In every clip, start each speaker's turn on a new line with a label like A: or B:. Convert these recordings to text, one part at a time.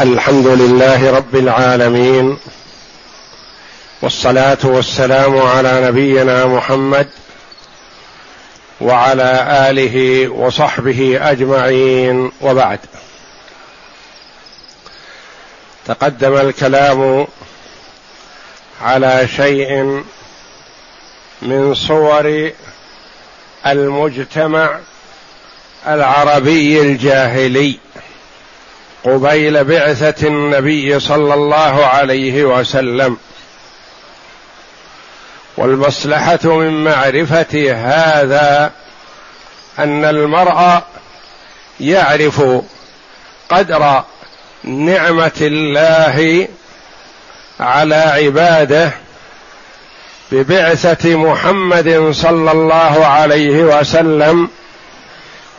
A: الحمد لله رب العالمين والصلاة والسلام على نبينا محمد وعلى آله وصحبه أجمعين وبعد. تقدم الكلام على شيء من صور المجتمع العربي الجاهلي. قبيل بعثة النبي صلى الله عليه وسلم. والمصلحة من معرفة هذا أن المرء يعرف قدر نعمة الله على عباده ببعثة محمد صلى الله عليه وسلم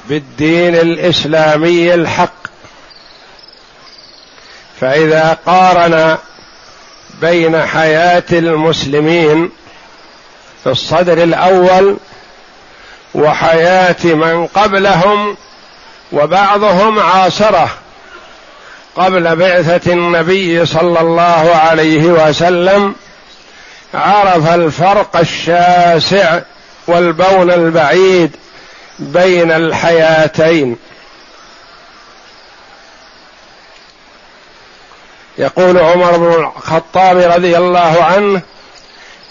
A: بالدين الإسلامي الحق. فإذا قارن بين حياة المسلمين في الصدر الأول وحياة من قبلهم وبعضهم عاصره قبل بعثة النبي صلى الله عليه وسلم عرف الفرق الشاسع والبون البعيد بين الحياتين. يقول عمر بن الخطاب رضي الله عنه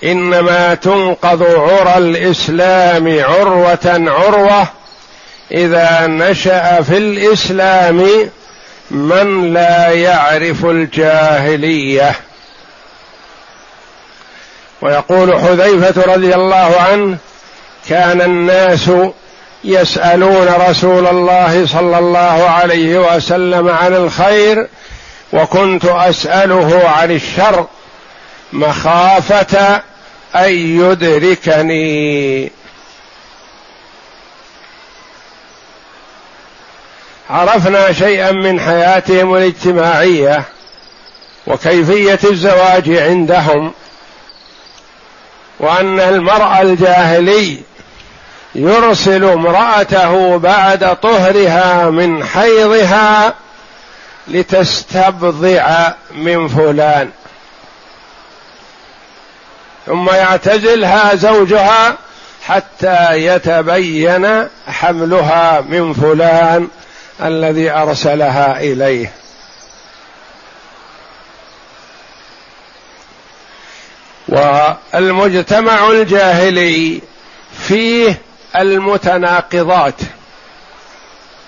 A: إنما تنقض عرى الإسلام عروة عروة إذا نشأ في الإسلام من لا يعرف الجاهلية. ويقول حذيفة رضي الله عنه كان الناس يسألون رسول الله صلى الله عليه وسلم عن الخير وكنت أسأله عن الشر مخافة أن يدركني. عرفنا شيئا من حياتهم الاجتماعية وكيفية الزواج عندهم وأن المرء الجاهلي يرسل امرأته بعد طهرها من حيضها لتستبضع من فلان. ثم يعتزلها زوجها حتى يتبين حملها من فلان الذي أرسلها إليه. والمجتمع الجاهلي فيه المتناقضات.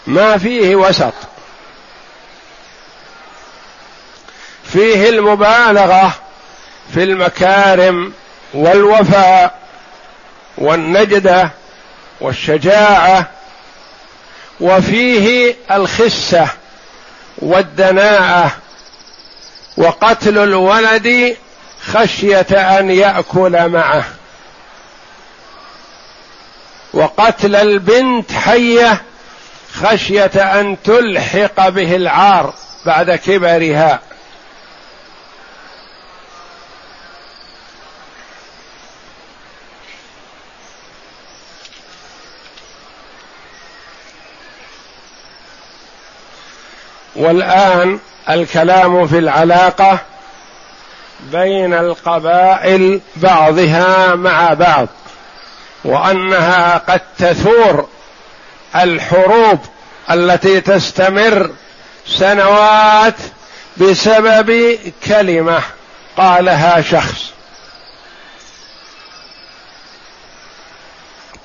A: ما فيه وسط. فيه المبالغة في المكارم والوفاء والنجدة والشجاعة وفيه الخسة والدناءة وقتل الولد خشية أن يأكل معه وقتل البنت حية خشية أن تلحق به العار بعد كبرها. والآن الكلام في العلاقة بين القبائل بعضها مع بعض وأنها قد تثور الحروب التي تستمر سنوات بسبب كلمة قالها شخص.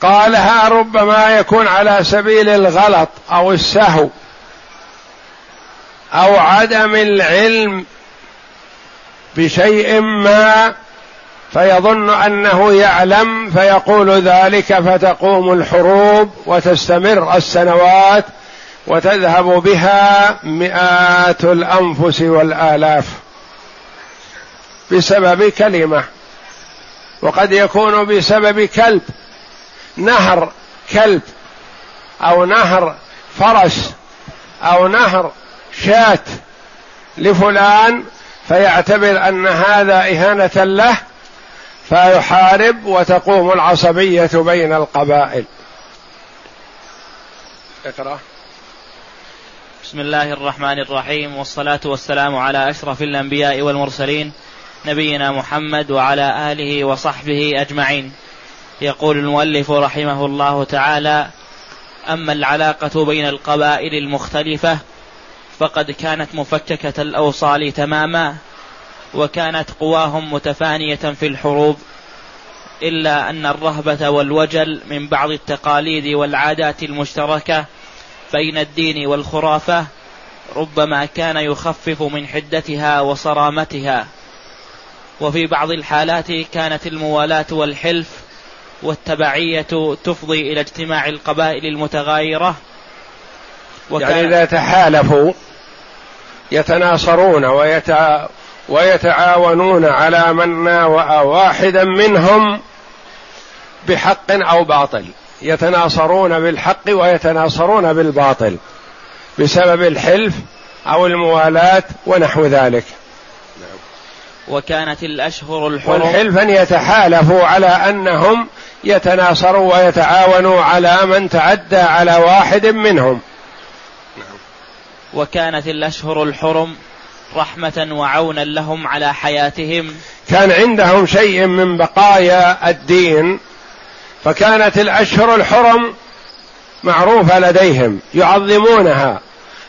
A: قالها ربما يكون على سبيل الغلط أو السهو. أو عدم العلم بشيء ما فيظن أنه يعلم فيقول ذلك فتقوم الحروب وتستمر السنوات وتذهب بها مئات الأنفس والآلاف بسبب كلمة وقد يكون بسبب كلب نهر كلب أو نهر فرس أو نهر شاة لفلان فيعتبر أن هذا إهانة له فيحارب وتقوم العصبية بين القبائل. اقرأ.
B: بسم الله الرحمن الرحيم والصلاة والسلام على أشرف الأنبياء والمرسلين نبينا محمد وعلى آله وصحبه أجمعين. يقول المؤلف رحمه الله تعالى أما العلاقة بين القبائل المختلفة فقد كانت مفككة الأوصال تماما وكانت قواهم متفانية في الحروب إلا أن الرهبة والوجل من بعض التقاليد والعادات المشتركة بين الدين والخرافة ربما كان يخفف من حدتها وصرامتها. وفي بعض الحالات كانت الموالاة والحلف والتبعية تفضي إلى اجتماع القبائل المتغايرة
A: يعني إذا تحالفوا يتناصرون ويتع... ويتعاونون على من ناوأ واحدا منهم بحق أو باطل. يتناصرون بالحق ويتناصرون بالباطل بسبب الحلف أو الموالاة ونحو ذلك.
B: وكانت الأشهر الحرم
A: والحلف أن يتحالفوا على أنهم يتناصروا ويتعاونوا على من تعدى على واحد منهم.
B: وكانت الأشهر الحرم رحمة وعونا لهم على حياتهم.
A: كان عندهم شيء من بقايا الدين فكانت الأشهر الحرم معروفة لديهم يعظمونها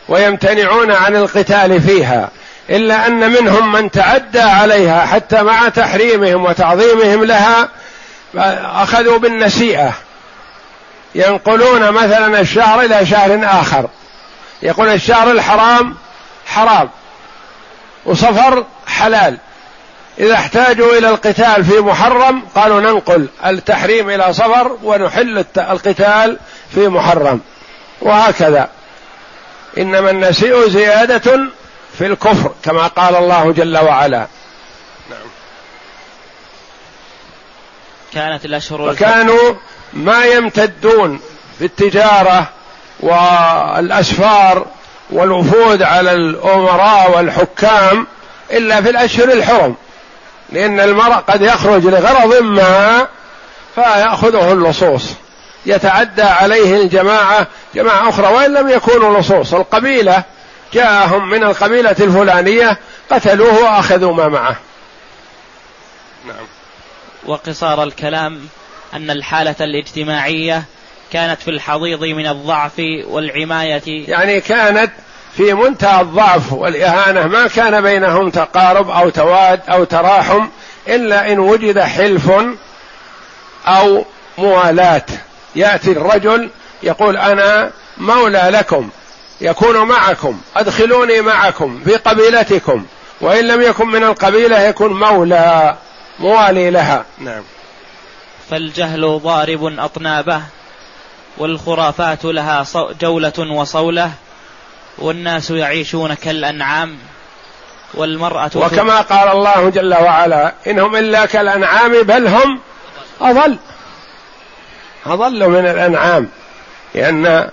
A: ويمتنعون عن القتال فيها إلا أن منهم من تعدى عليها حتى مع تحريمهم وتعظيمهم لها أخذوا بالنسيئة ينقلون مثلا الشهر إلى شهر آخر. يقول الشهر الحرام حرام وصفر حلال. إذا احتاجوا إلى القتال في محرم قالوا ننقل التحريم إلى صفر ونحل القتال في محرم. وهكذا. إنما النسيء زيادة في الكفر كما قال الله جل وعلا. نعم.
B: كانت الأشهر
A: وكانوا ما يمتدون في التجارة والأسفار والوفود على الأمراء والحكام إلا في الأشهر الحرم لأن المرء قد يخرج لغرض ما فيأخذه اللصوص. يتعدى عليه الجماعة جماعة أخرى وإن لم يكونوا لصوص. القبيلة جاءهم من القبيلة الفلانية قتلوه وأخذوا ما معه.
B: نعم. وقصار الكلام أن الحالة الاجتماعية كانت في الحضيض من الضعف والعماية.
A: يعني كانت في منتهى الضعف والإهانة ما كان بينهم تقارب أو تواد أو تراحم إلا إن وجد حلف أو موالاة يأتي الرجل يقول أنا مولى لكم يكون معكم أدخلوني معكم في قبيلتكم وإن لم يكن من القبيلة يكون مولى موالي لها. نعم.
B: فالجهل ضارب أطنابه. والخرافات لها جولة وصولة والناس يعيشون كالأنعام والمرأة
A: وكما قال الله جل وعلا إنهم إلا كالأنعام بل هم أضل. أضل من الأنعام لأن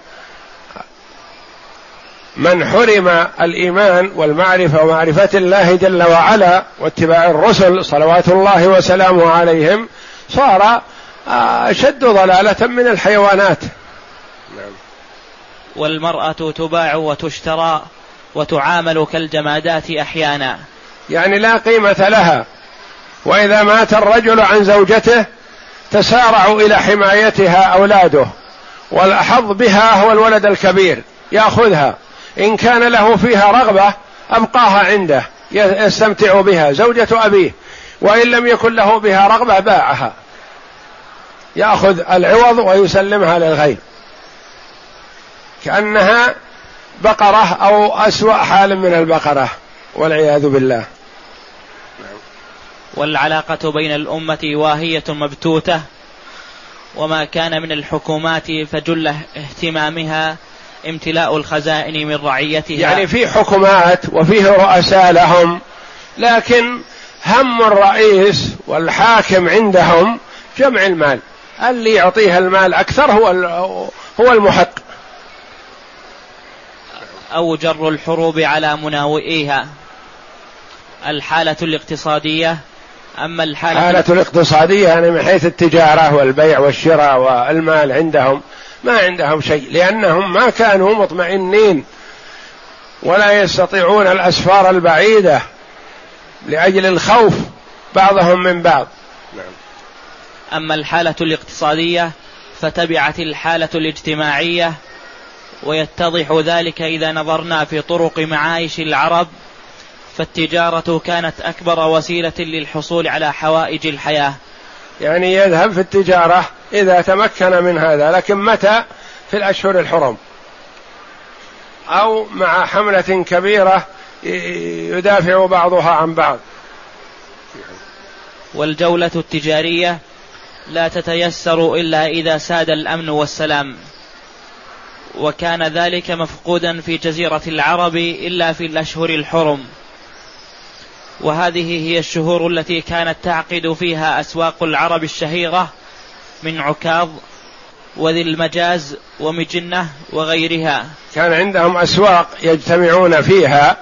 A: من حرم الإيمان والمعرفة ومعرفة الله جل وعلا واتباع الرسل صلوات الله وسلامه عليهم صار أشد ضلالة من الحيوانات.
B: نعم. والمرأة تباع وتشترى وتعامل كالجمادات أحيانا.
A: يعني لا قيمة لها. وإذا مات الرجل عن زوجته تسارعوا إلى حمايتها أولاده. والأحظ بها هو الولد الكبير يأخذها. إن كان له فيها رغبة أبقاها عنده يستمتع بها. زوجة أبيه وإن لم يكن له بها رغبة باعها. يأخذ العوض ويسلمها للغير كأنها بقرة أو أسوأ حال من البقرة والعياذ بالله.
B: والعلاقة بين الأمة واهية مبتوتة وما كان من الحكومات فجل اهتمامها امتلاء الخزائن من رعيتها.
A: يعني في حكومات وفيه رؤساء لهم لكن هم الرئيس والحاكم عندهم جمع المال. اللي يعطيها المال أكثر هو هو المحق.
B: أو جر الحروب على مناوئيها. الحالة الاقتصادية أما الحالة
A: الحالة الاقتصادية يعني من حيث التجارة والبيع والشراء والمال عندهم ما عندهم شيء لأنهم ما كانوا مطمئنين ولا يستطيعون الأسفار البعيدة لأجل الخوف بعضهم من بعض. نعم.
B: أما الحالة الاقتصادية فتبعت الحالة الاجتماعية ويتضح ذلك إذا نظرنا في طرق معايش العرب فالتجارة كانت أكبر وسيلة للحصول على حوائج الحياة.
A: يعني يذهب في التجارة إذا تمكن من هذا لكن متى؟ في الأشهر الحرم. أو مع حملة كبيرة يدافع بعضها عن بعض.
B: والجولة التجارية لا تتيسر إلا إذا ساد الأمن والسلام. وكان ذلك مفقودا في جزيرة العرب إلا في الأشهر الحرم. وهذه هي الشهور التي كانت تعقد فيها أسواق العرب الشهيرة من عكاظ وذي المجاز ومجنة وغيرها.
A: كان عندهم أسواق يجتمعون فيها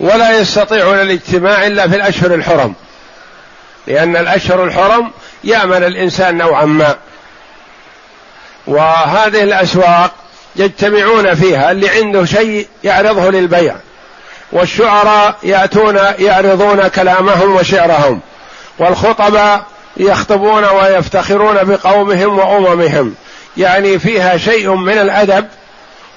A: ولا يستطيعون الاجتماع إلا في الأشهر الحرم. لأن الأشهر الحرم يامن الإنسان نوعا ما. وهذه الأسواق يجتمعون فيها اللي عنده شيء يعرضه للبيع. والشعراء يأتون يعرضون كلامهم وشعرهم. والخطباء يخطبون ويفتخرون بقومهم وأممهم. يعني فيها شيء من الأدب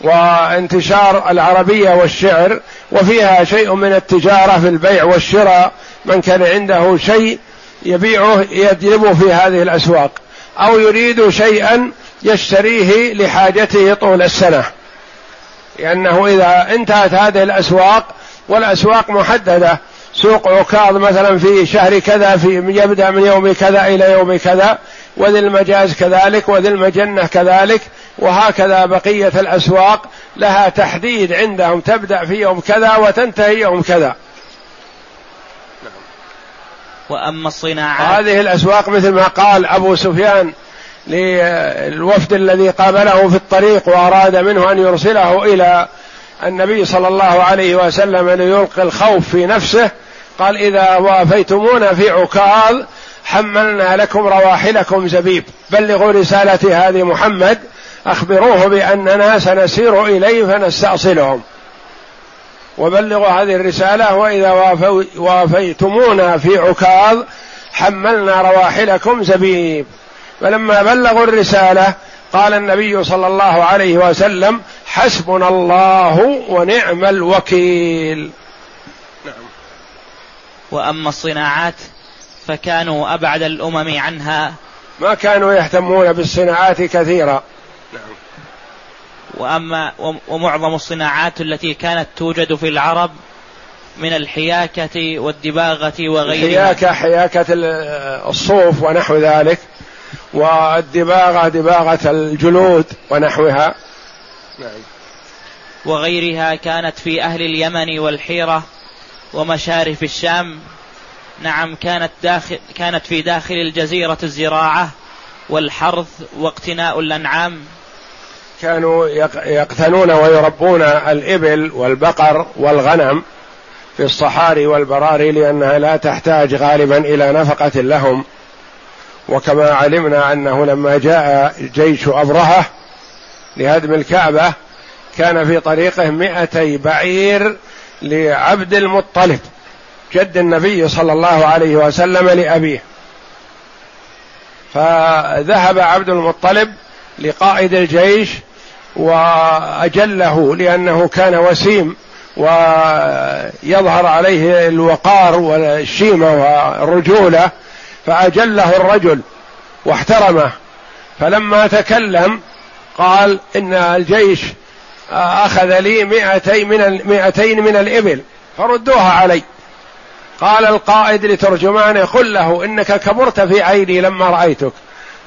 A: وانتشار العربية والشعر وفيها شيء من التجارة في البيع والشراء. من كان عنده شيء يبيعه يجلبه في هذه الأسواق أو يريد شيئا يشتريه لحاجته طول السنة. لأنه إذا انتهت هذه الأسواق والأسواق محددة. سوق عكاظ مثلا في شهر كذا في يبدأ من يوم كذا إلى يوم كذا وذي المجاز كذلك وذي المجنة كذلك وهكذا بقية الأسواق. لها تحديد عندهم تبدأ في يوم كذا وتنتهي يوم كذا.
B: وأما الصناعات
A: هذه الأسواق مثل ما قال أبو سفيان للوفد الذي قابله في الطريق وأراد منه أن يرسله إلى النبي صلى الله عليه وسلم ليلقي الخوف في نفسه. قال إذا وافيتمونا في عكاظ حملنا لكم رواحلكم زبيب. بلغوا رسالة هذه محمد. أخبروه بأننا سنسير إليه فنستأصلهم. وبلغوا هذه الرسالة وإذا وافيتمونا في عكاظ حملنا رواحلكم زبيب فلما بلغوا الرسالة قال النبي صلى الله عليه وسلم حسبنا الله ونعم الوكيل
B: نعم. وأما الصناعات فكانوا أبعد الأمم عنها
A: ما كانوا يهتمون بالصناعات كثيرا نعم.
B: وأما ومعظم الصناعات التي كانت توجد في العرب من الحياكة والدباغة وغيرها.
A: الحياكة حياكة الصوف ونحو ذلك والدباغة دباغة الجلود ونحوها.
B: نعم. وغيرها كانت في أهل اليمن والحيرة ومشارف الشام. نعم كانت داخل كانت في داخل الجزيرة الزراعة والحرث واقتناء الأنعام.
A: كانوا يقتنون ويربون الإبل والبقر والغنم في الصحاري والبراري لأنها لا تحتاج غالبا إلى نفقة لهم. وكما علمنا أنه لما جاء جيش أبرهة لهدم الكعبة كان في طريقه مئتي بعير لعبد المطلب جد النبي صلى الله عليه وسلم لأبيه. فذهب عبد المطلب لقائد الجيش وأجله لأنه كان وسيم ويظهر عليه الوقار والشيمة والرجولة فأجله الرجل واحترمه. فلما تكلم قال إن الجيش أخذ لي مئتي من المئتين من الإبل فردوها علي. قال القائد لترجمانه قل له إنك كبرت في عيني لما رأيتك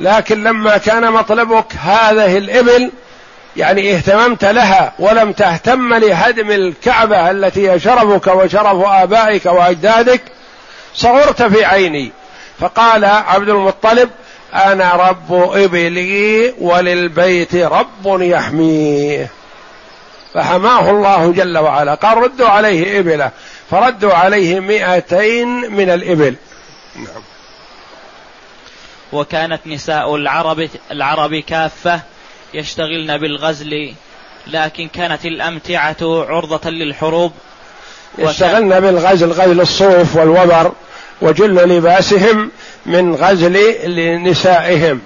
A: لكن لما كان مطلبك هذه الإبل يعني اهتممت لها ولم تهتم لهدم الكعبة التي هي شرفك وشرف آبائك وأجدادك صغرت في عيني. فقال عبد المطلب أنا رب إبلي وللبيت رب يحميه. فحماه الله جل وعلا. قال ردوا عليه إبلة. فردوا عليه مئتين من الإبل. نعم
B: وكانت نساء العرب العرب كافة. يشتغلن بالغزل لكن كانت الأمتعة عرضة للحروب.
A: يشتغلن بالغزل غزل الصوف والوبر وجل لباسهم من غزل لنسائهم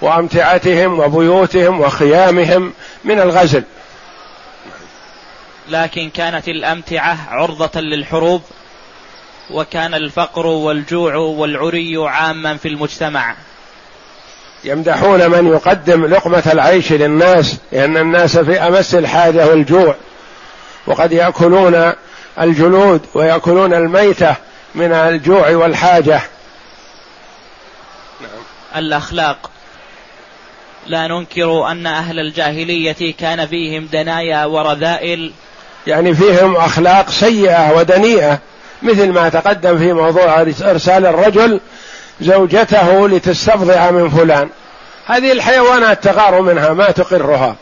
A: وأمتعتهم وبيوتهم وخيامهم من الغزل.
B: لكن كانت الأمتعة عرضة للحروب وكان الفقر والجوع والعري عاما في المجتمع.
A: يمدحون من يقدم لقمة العيش للناس لأن الناس في أمس الحاجة والجوع. وقد يأكلون الجلود ويأكلون الميتة من الجوع والحاجة.
B: نعم. الأخلاق. لا ننكر أن أهل الجاهلية كان فيهم دنايا ورذائل.
A: يعني فيهم أخلاق سيئة ودنيئة مثل ما تقدم في موضوع إرسال الرجل زوجته لتستفضع من فلان. هذه الحيوانات تغار منها ما تقرها.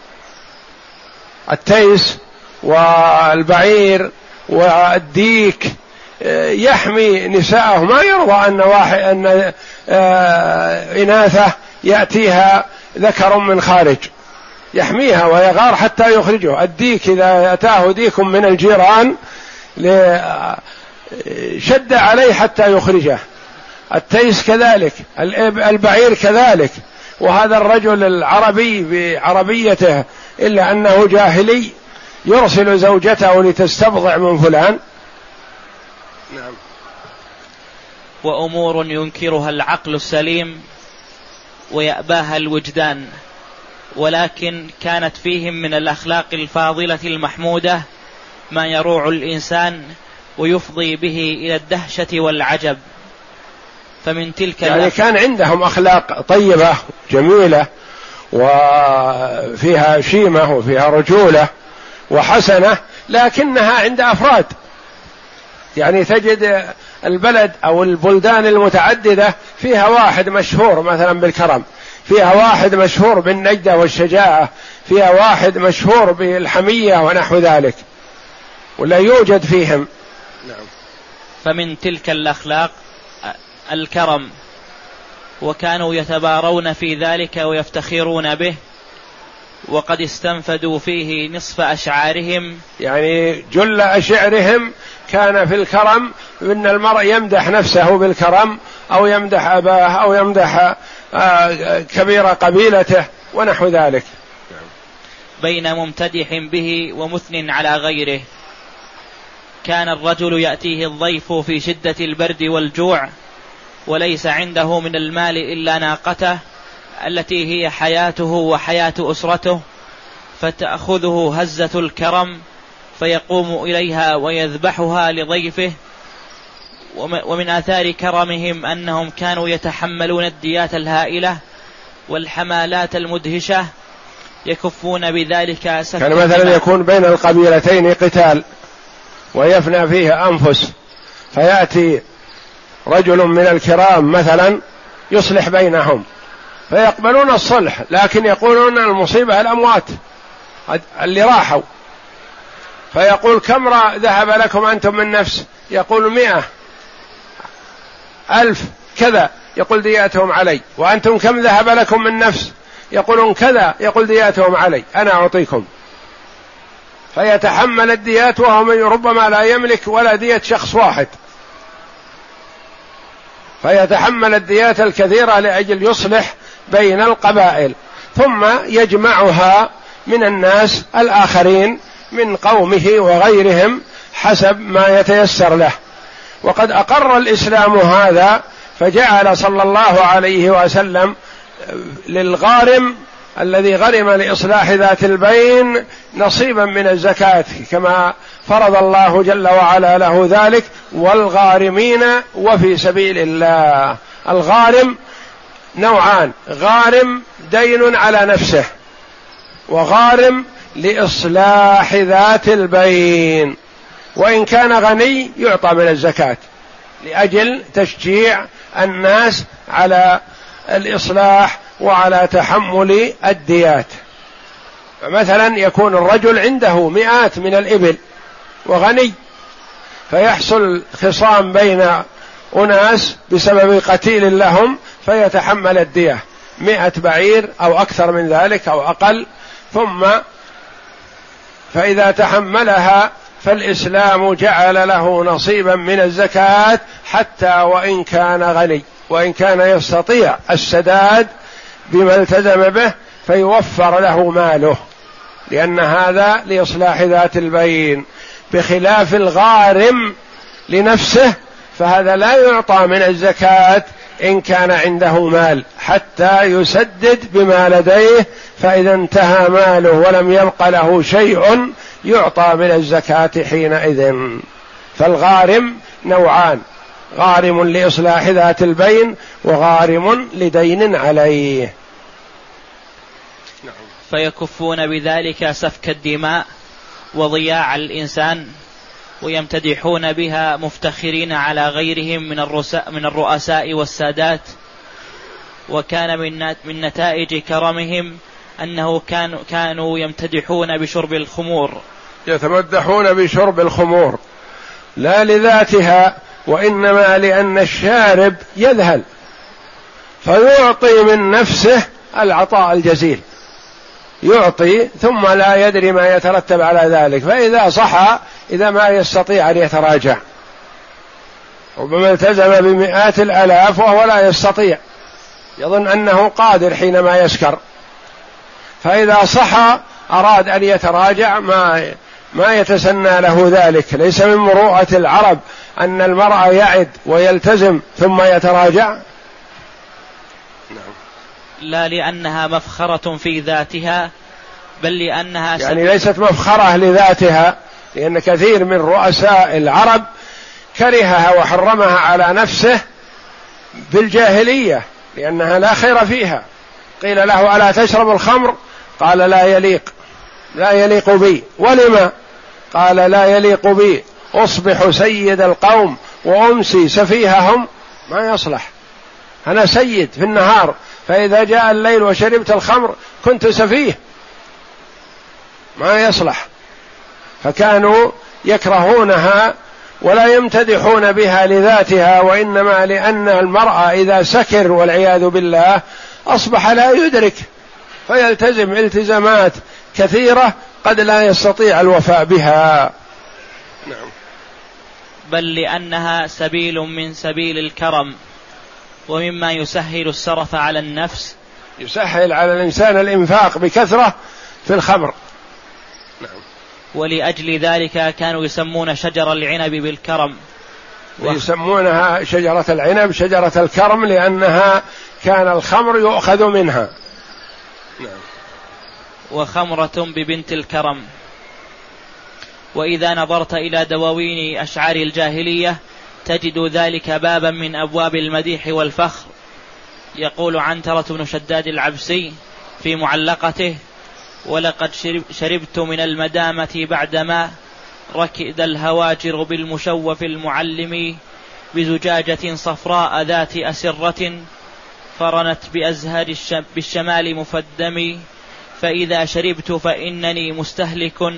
A: التيس والبعير والديك آه، يحمي نساءه. ما يرضى أن واحد أن آه، إناثة يأتيها ذكر من خارج. يحميها ويغار حتى يخرجه. الديك إذا أتاه ديك من الجيران آه، شد عليه حتى يخرجه. التيس كذلك البعير كذلك وهذا الرجل العربي بعربيته إلا أنه جاهلي يرسل زوجته لتستبضع من فلان.
B: نعم. وأمور ينكرها العقل السليم ويأباها الوجدان ولكن كانت فيهم من الأخلاق الفاضلة المحمودة ما يروع الإنسان ويفضي به إلى الدهشة والعجب.
A: فمن تلك يعني كان عندهم أخلاق طيبة جميلة وفيها شيمة وفيها رجولة وحسنة لكنها عند أفراد. يعني تجد البلد أو البلدان المتعددة فيها واحد مشهور مثلا بالكرم فيها واحد مشهور بالنجدة والشجاعة فيها واحد مشهور بالحمية ونحو ذلك. ولا يوجد فيهم.
B: نعم. فمن تلك الأخلاق الكرم وكانوا يتبارون في ذلك ويفتخرون به وقد استنفدوا فيه نصف أشعارهم.
A: يعني جل أشعرهم كان في الكرم إن المرء يمدح نفسه بالكرم أو يمدح أباه أو يمدح آه، كبير قبيلته ونحو ذلك.
B: بين ممتدح به ومثن على غيره. كان الرجل يأتيه الضيف في شدة البرد والجوع. وليس عنده من المال إلا ناقته التي هي حياته وحياة أسرته فتأخذه هزة الكرم فيقوم إليها ويذبحها لضيفه. ومن آثار كرمهم أنهم كانوا يتحملون الديات الهائلة والحمالات المدهشة يكفون بذلك
A: سكن كان مثلا يكون بين القبيلتين قتال ويفنى فيه أنفس فيأتي رجل من الكرام مثلا يصلح بينهم فيقبلون الصلح لكن يقولون المصيبة الأموات اللي راحوا. فيقول كم ذهب لكم أنتم من نفس؟ يقول مئة. ألف. كذا. يقول دياتهم علي. وأنتم كم ذهب لكم من نفس؟ يقولون كذا. يقول دياتهم علي. أنا أعطيكم. فيتحمل الديات وهو ربما لا يملك ولا دية شخص واحد. فيتحمل الديات الكثيرة لأجل يصلح بين القبائل. ثم يجمعها من الناس الآخرين من قومه وغيرهم حسب ما يتيسر له. وقد أقر الإسلام هذا فجعل صلى الله عليه وسلم للغارم الذي غرم لإصلاح ذات البين نصيبا من الزكاة كما فرض الله جل وعلا له ذلك والغارمين وفي سبيل الله. الغارم نوعان غارم دين على نفسه وغارم لإصلاح ذات البين. وإن كان غني يعطى من الزكاة لأجل تشجيع الناس على الإصلاح وعلى تحمل الديات. فمثلا يكون الرجل عنده مئات من الإبل وغني فيحصل خصام بين أناس بسبب قتيل لهم فيتحمل الدية. مئة بعير أو أكثر من ذلك أو أقل. ثم فإذا تحملها فالإسلام جعل له نصيبا من الزكاة حتى وإن كان غني وإن كان يستطيع السداد بما التزم به فيوفر له ماله لأن هذا لإصلاح ذات البين بخلاف الغارم لنفسه فهذا لا يعطى من الزكاة إن كان عنده مال حتى يسدد بما لديه فإذا انتهى ماله ولم يبق له شيء يعطى من الزكاة حينئذ فالغارم نوعان غارم لإصلاح ذات البين وغارم لدين عليه.
B: فيكفون بذلك سفك الدماء وضياع الإنسان ويمتدحون بها مفتخرين على غيرهم من من الرؤساء والسادات. وكان من من نتائج كرمهم أنه كانوا كانوا يمتدحون بشرب الخمور.
A: يتمدحون بشرب الخمور. لا لذاتها وإنما لأن الشارب يذهل. فيعطي من نفسه العطاء الجزيل. يعطي ثم لا يدري ما يترتب على ذلك. فإذا صحى إذا ما يستطيع أن يتراجع. ربما التزم بمئات الآلاف وهو لا يستطيع. يظن أنه قادر حينما يسكر. فإذا صحى أراد أن يتراجع ما ما يتسنى له ذلك. ليس من مروءة العرب أن المرأة يعد ويلتزم ثم يتراجع.
B: لا لأنها مفخرة في ذاتها بل لأنها
A: يعني ليست مفخرة لذاتها لأن كثير من رؤساء العرب كرهها وحرمها على نفسه بالجاهلية لأنها لا خير فيها. قيل له ألا تشرب الخمر؟ قال لا يليق لا يليق بي. ولما قال لا يليق بي أصبح سيد القوم وأمسي سفيههم. ما يصلح أنا سيد في النهار. فإذا جاء الليل وشربت الخمر كنت سفيه. ما يصلح. فكانوا يكرهونها ولا يمتدحون بها لذاتها وإنما لأن المرأة إذا سكر والعياذ بالله أصبح لا يدرك. فيلتزم التزامات كثيرة قد لا يستطيع الوفاء بها.
B: نعم. بل لأنها سبيل من سبيل الكرم. ومما يسهل السرف على النفس.
A: يسهل على الإنسان الإنفاق بكثرة في الخمر.
B: نعم. ولأجل ذلك كانوا يسمون شجر العنب بالكرم.
A: ويسمونها شجرة العنب شجرة الكرم لأنها كان الخمر يؤخذ منها.
B: نعم. وخمرة ببنت الكرم. وإذا نظرت إلى دواوين أشعار الجاهلية تجد ذلك بابا من أبواب المديح والفخر. يقول عنترة بن شداد العبسي في معلقته ولقد شربت من المدامة بعدما ركد الهواجر بالمشوف المعلم بزجاجة صفراء ذات أسرة فرنت بأزهار بالشمال مفدم. فإذا شربت فإنني مستهلك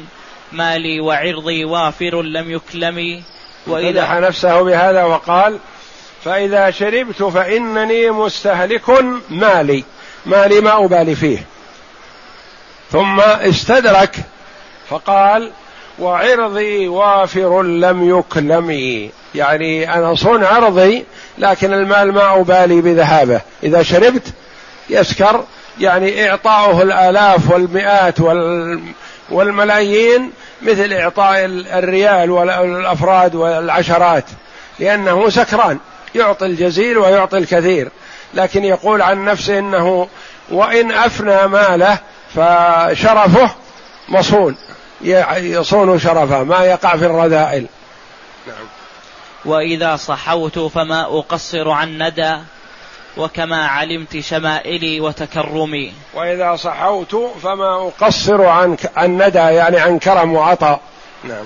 B: مالي وعرضي وافر لم يكلم
A: وإذا نفسه بهذا وقال فإذا شربت فإنني مستهلك مالي مالي ما أبالي فيه. ثم استدرك فقال وعرضي وافر لم يكلم يعني أنا صون عرضي لكن المال ما أبالي بذهابه. إذا شربت يسكر يعني إعطاؤه الآلاف والمئات والملايين مثل إعطاء الريال والأفراد والعشرات لأنه سكران. يعطي الجزيل ويعطي الكثير. لكن يقول عن نفسه إنه وإن أفنى ماله فشرفه مصون. يصون شرفه ما يقع في الرذائل.
B: نعم وإذا صحوت فما أقصر عن ندى. وكما علمت شمائلي وتكرمي.
A: وإذا صحوت فما أقصر عن عن ندى يعني عن كرم وعطاء. نعم.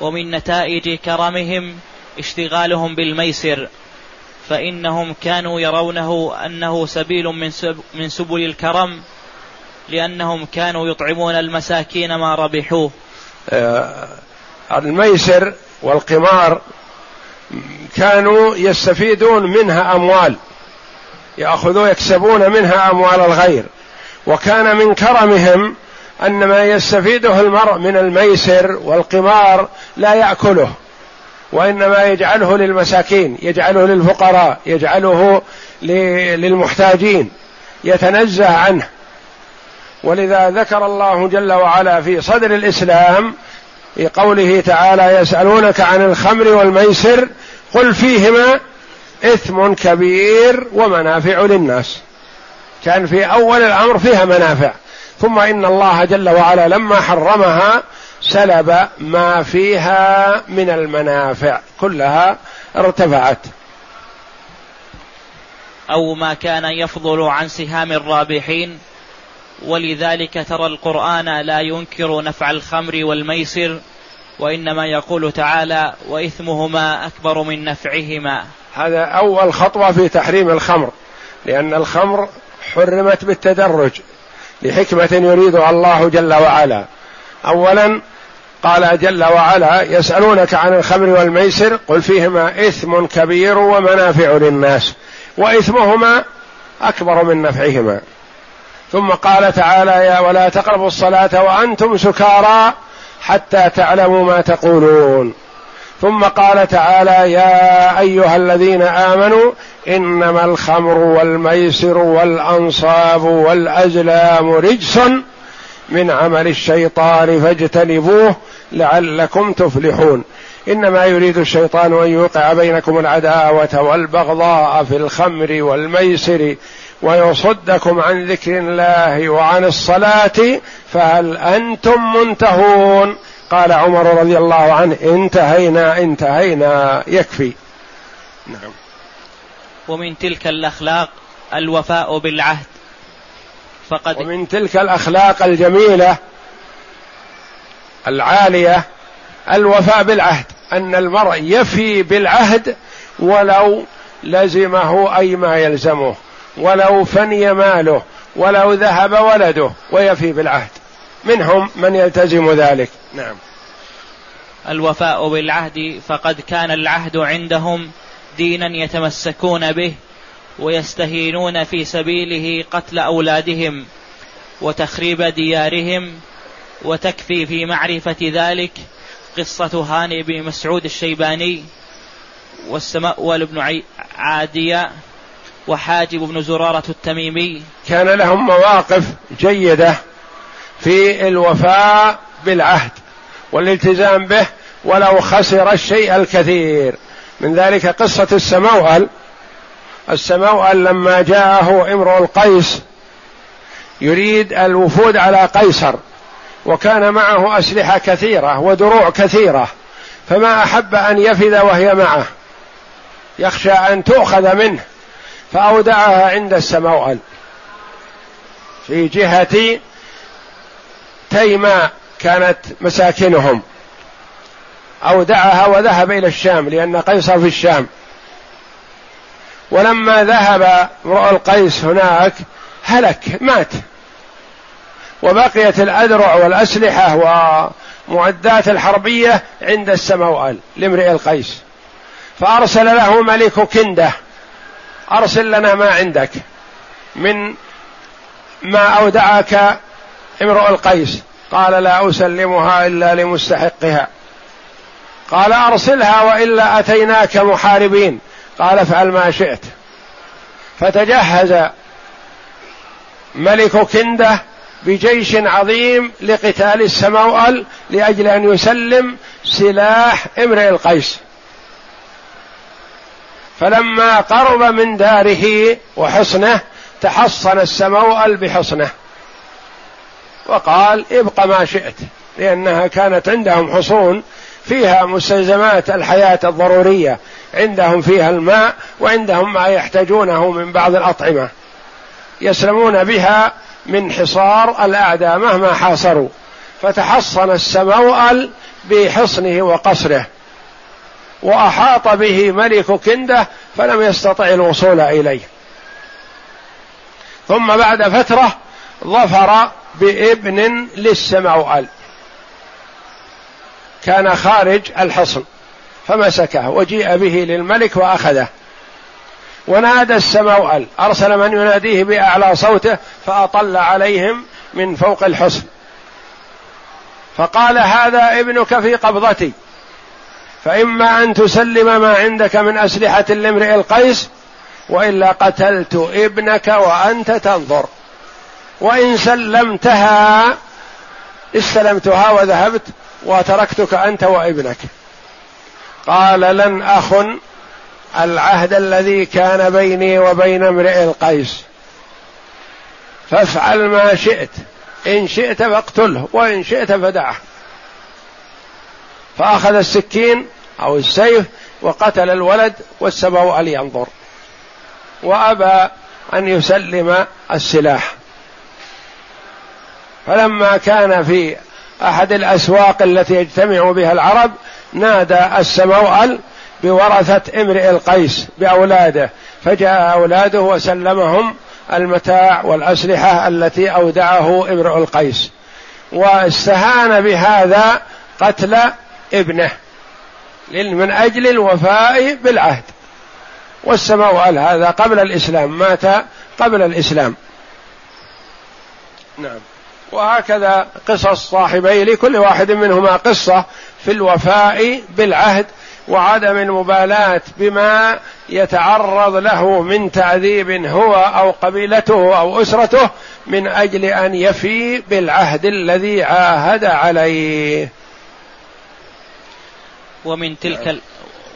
B: ومن نتائج كرمهم اشتغالهم بالميسر فإنهم كانوا يرونه أنه سبيل من, سب من سبل الكرم لأنهم كانوا يطعمون المساكين ما ربحوه.
A: آه، الميسر والقمار كانوا يستفيدون منها أموال يأخذون يكسبون منها أموال الغير. وكان من كرمهم أن ما يستفيده المرء من الميسر والقمار لا يأكله وإنما يجعله للمساكين يجعله للفقراء يجعله للمحتاجين يتنزه عنه. ولذا ذكر الله جل وعلا في صدر الإسلام في قوله تعالى يسألونك عن الخمر والميسر قل فيهما إثم كبير ومنافع للناس. كان في أول الأمر فيها منافع. ثم إن الله جل وعلا لما حرمها سلب ما فيها من المنافع. كلها ارتفعت.
B: أو ما كان يفضل عن سهام الرابحين ولذلك ترى القرآن لا ينكر نفع الخمر والميسر وإنما يقول تعالى وإثمهما أكبر من نفعهما.
A: هذا أول خطوة في تحريم الخمر لأن الخمر حرمت بالتدرج لحكمة يريدها الله جل وعلا. اولا قال جل وعلا يسألونك عن الخمر والميسر قل فيهما إثم كبير ومنافع للناس وإثمهما أكبر من نفعهما. ثم قال تعالى يا ولا تقربوا الصلاة وأنتم سكارى حتى تعلموا ما تقولون. ثم قال تعالى يا أيها الذين آمنوا إنما الخمر والميسر والأنصاب والأزلام رجس من عمل الشيطان فاجتنبوه لعلكم تفلحون. إنما يريد الشيطان أن يوقع بينكم العداوة والبغضاء في الخمر والميسر ويصدكم عن ذكر الله وعن الصلاة فهل أنتم منتهون؟ قال عمر رضي الله عنه انتهينا انتهينا يكفي.
B: نعم. ومن تلك الأخلاق الوفاء بالعهد.
A: فقد ومن تلك الأخلاق الجميلة العالية الوفاء بالعهد. أن المرء يفي بالعهد ولو لزمه أي ما يلزمه. ولو فني ماله ولو ذهب ولده ويفي بالعهد. منهم من يلتزم ذلك. نعم.
B: الوفاء بالعهد فقد كان العهد عندهم دينا يتمسكون به ويستهينون في سبيله قتل أولادهم وتخريب ديارهم وتكفي في معرفة ذلك. قصة هاني بن مسعود الشيباني والسمأول بن عادية. وحاجب بن زرارة التميمي.
A: كان لهم مواقف جيدة في الوفاء بالعهد والالتزام به ولو خسر الشيء الكثير. من ذلك قصة السموأل السموأل لما جاءه امرؤ القيس يريد الوفود على قيصر وكان معه أسلحة كثيرة ودروع كثيرة فما أحب أن يفد وهي معه. يخشى أن تؤخذ منه. فأودعها عند السموأل في جهة تيماء كانت مساكنهم. أودعها وذهب إلى الشام لأن قيصر في الشام. ولما ذهب امرؤ القيس هناك هلك مات. وبقيت الأذرع والأسلحة ومعدات الحربية عند السموأل لامرئ القيس. فأرسل له ملك كنده. أرسل لنا ما عندك من ما أودعك امرؤ القيس. قال لا أسلمها إلا لمستحقها. قال أرسلها وإلا أتيناك محاربين. قال افعل ما شئت. فتجهز ملك كنده بجيش عظيم لقتال السموأل لأجل أن يسلم سلاح امرئ القيس. فلما قرب من داره وحصنه تحصن السموأل بحصنه. وقال ابق ما شئت لأنها كانت عندهم حصون فيها مستلزمات الحياة الضرورية. عندهم فيها الماء وعندهم ما يحتاجونه من بعض الأطعمة. يسلمون بها من حصار الأعداء مهما حاصروا. فتحصن السموأل بحصنه وقصره. وأحاط به ملك كنده فلم يستطع الوصول إليه. ثم بعد فترة ظفر بابن للسموأل كان خارج الحصن فمسكه وجيء به للملك وأخذه. ونادى السموأل أرسل من يناديه بأعلى صوته فأطل عليهم من فوق الحصن. فقال هذا ابنك في قبضتي. فإما أن تسلم ما عندك من أسلحة لامرئ القيس وإلا قتلت ابنك وأنت تنظر. وإن سلمتها استلمتها وذهبت وتركتك أنت وابنك. قال لن أخن العهد الذي كان بيني وبين امرئ القيس. فافعل ما شئت إن شئت فاقتله وإن شئت فدعه. فأخذ السكين أو السيف وقتل الولد والسبع لينظر وأبى أن يسلم السلاح. فلما كان في أحد الأسواق التي يجتمع بها العرب نادى السموأل بورثة امرئ القيس بأولاده. فجاء أولاده وسلمهم المتاع والأسلحة التي أودعه امرئ القيس. واستهان بهذا قتل ابنه من أجل الوفاء بالعهد. والسماوال هذا قبل الإسلام مات قبل الإسلام. نعم. وهكذا قصص صاحبي لكل واحد منهما قصة في الوفاء بالعهد وعدم المبالاة بما يتعرض له من تعذيب هو أو قبيلته أو أسرته من أجل أن يفي بالعهد الذي عاهد عليه.
B: ومن تلك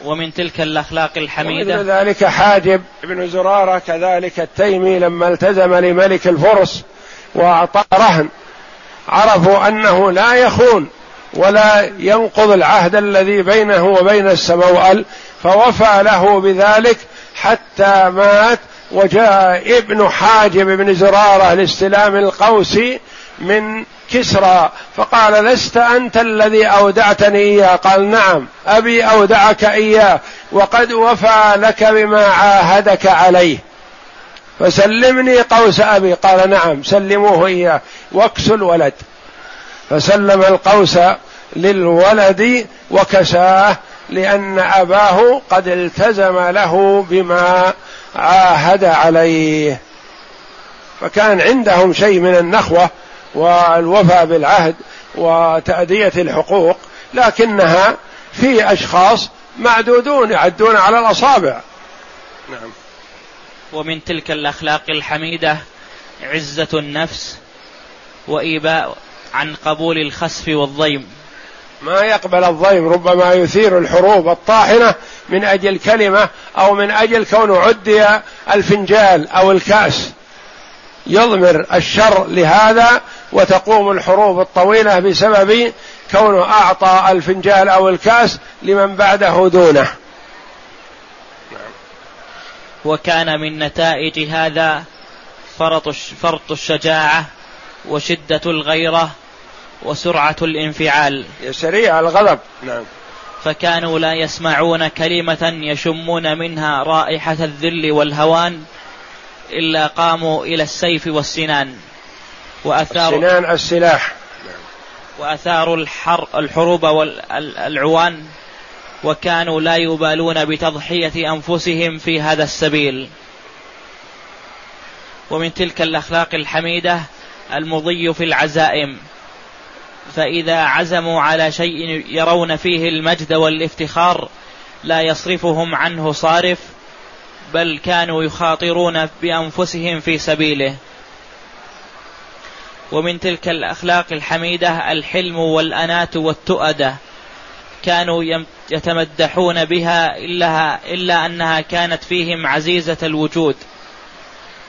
B: ومن تلك الأخلاق الحميدة.
A: ومثل ذلك حاجب بن زرارة كذلك التيمي لما التزم لملك الفرس وأعطى رهن عرفوا أنه لا يخون ولا ينقض العهد الذي بينه وبين السموأل فوفى له بذلك حتى مات وجاء ابن حاجب بن زرارة لاستلام القوس من كسرى فقال لست أنت الذي أودعتني إياه؟ قال نعم أبي أودعك إياه وقد وفى لك بما عاهدك عليه. فسلمني قوس أبي. قال نعم سلموه إياه واكسوا الولد. فسلم القوس للولد وكساه لأن أباه قد التزم له بما عاهد عليه. فكان عندهم شيء من النخوة والوفاء بالعهد وتأدية الحقوق لكنها في أشخاص معدودون يعدون على الأصابع.
B: نعم. ومن تلك الأخلاق الحميدة عزة النفس وإيباء عن قبول الخسف والضيم.
A: ما يقبل الضيم ربما يثير الحروب الطاحنة من أجل كلمة أو من أجل كونه عدي الفنجال أو الكأس. يضمر الشر لهذا وتقوم الحروب الطويلة بسبب كونه أعطى الفنجال أو الكاس لمن بعده دونه.
B: وكان من نتائج هذا فرط الشجاعة وشدة الغيرة وسرعة الانفعال.
A: سريع الغضب. نعم.
B: فكانوا لا يسمعون كلمة يشمون منها رائحة الذل والهوان إلا قاموا إلى السيف والسنان
A: وأثاروا السنان السلاح.
B: وأثاروا الحر الحروب والعوان وكانوا لا يبالون بتضحية أنفسهم في هذا السبيل. ومن تلك الأخلاق الحميدة المضي في العزائم. فإذا عزموا على شيء يرون فيه المجد والافتخار لا يصرفهم عنه صارف بل كانوا يخاطرون بأنفسهم في سبيله. ومن تلك الأخلاق الحميدة الحلم والاناه والتؤدة كانوا يتمدحون بها الا إلا أنها كانت فيهم عزيزة الوجود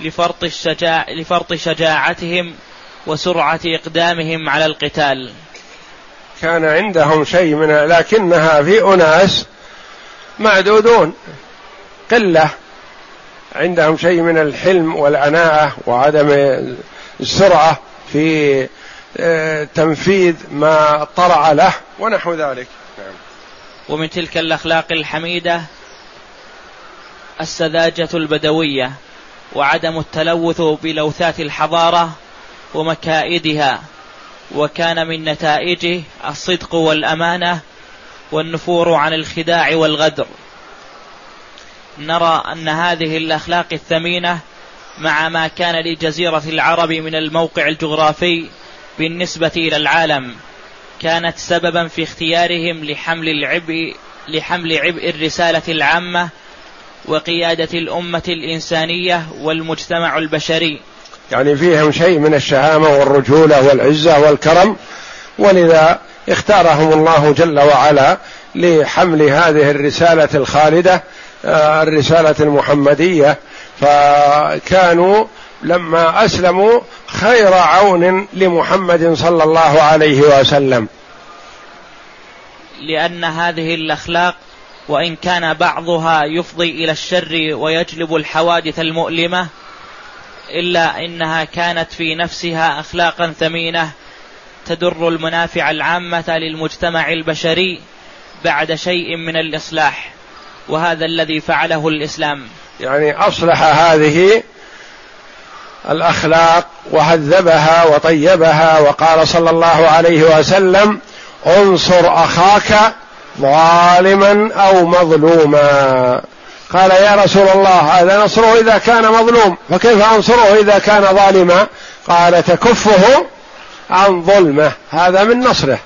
B: لفرط الشجاع لفرط شجاعتهم وسرعة إقدامهم على القتال.
A: كان عندهم شيء من لكنها في أناس معدودون قلة عندهم شيء من الحلم والعناءة وعدم السرعة في آه، تنفيذ ما طرأ له ونحو ذلك نعم.
B: ومن تلك الأخلاق الحميدة السذاجة البدوية وعدم التلوث بلوثات الحضارة ومكائدها وكان من نتائجه الصدق والأمانة والنفور عن الخداع والغدر نرى أن هذه الأخلاق الثمينة مع ما كان لجزيرة العرب من الموقع الجغرافي بالنسبة إلى العالم كانت سببا في اختيارهم لحمل العبء لحمل عبء الرسالة العامة وقيادة الأمة الإنسانية والمجتمع البشري.
A: يعني فيهم شيء من الشهامة والرجولة والعزة والكرم ولذا اختارهم الله جل وعلا لحمل هذه الرسالة الخالدة الرسالة المحمدية فكانوا لما أسلموا خير عون لمحمد صلى الله عليه وسلم.
B: لأن هذه الأخلاق وإن كان بعضها يفضي إلى الشر ويجلب الحوادث المؤلمة إلا إنها كانت في نفسها اخلاقا ثمينة تدر المنافع العامة للمجتمع البشري بعد شيء من الإصلاح. وهذا الذي فعله الإسلام.
A: يعني أصلح هذه الأخلاق وهذبها وطيبها وقال صلى الله عليه وسلم انصر أخاك ظالما أو مظلوما. قال يا رسول الله هذا نصره إذا كان مظلوم فكيف أنصره إذا كان ظالما؟ قال تكفه عن ظلمه. هذا من نصره.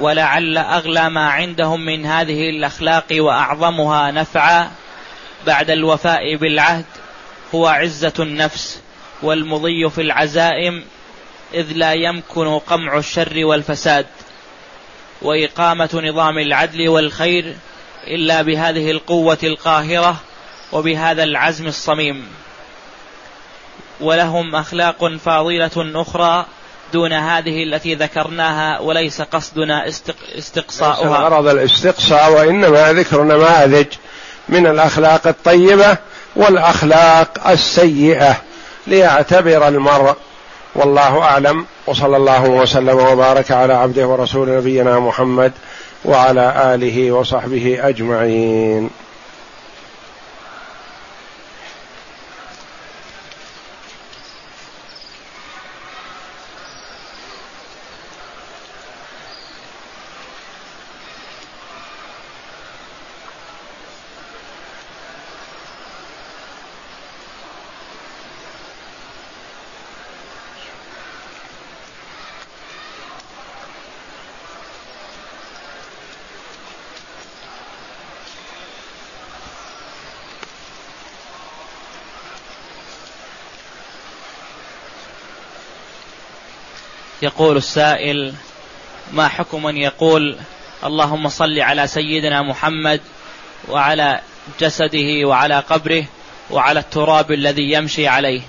B: ولعل أغلى ما عندهم من هذه الأخلاق وأعظمها نفعا بعد الوفاء بالعهد هو عزة النفس والمضي في العزائم إذ لا يمكن قمع الشر والفساد وإقامة نظام العدل والخير إلا بهذه القوة القاهرة وبهذا العزم الصميم. ولهم أخلاق فاضلة أخرى دون هذه التي ذكرناها وليس قصدنا استقصاؤها.
A: غرض الاستقصاء وإنما ذكر نماذج من الأخلاق الطيبة والأخلاق السيئة ليعتبر المرء والله أعلم وصلى الله وسلم وبارك على عبده ورسول نبينا محمد وعلى آله وصحبه أجمعين.
B: يقول السائل ما حكم من يقول اللهم صل على سيدنا محمد وعلى جسده وعلى قبره وعلى التراب الذي يمشي عليه؟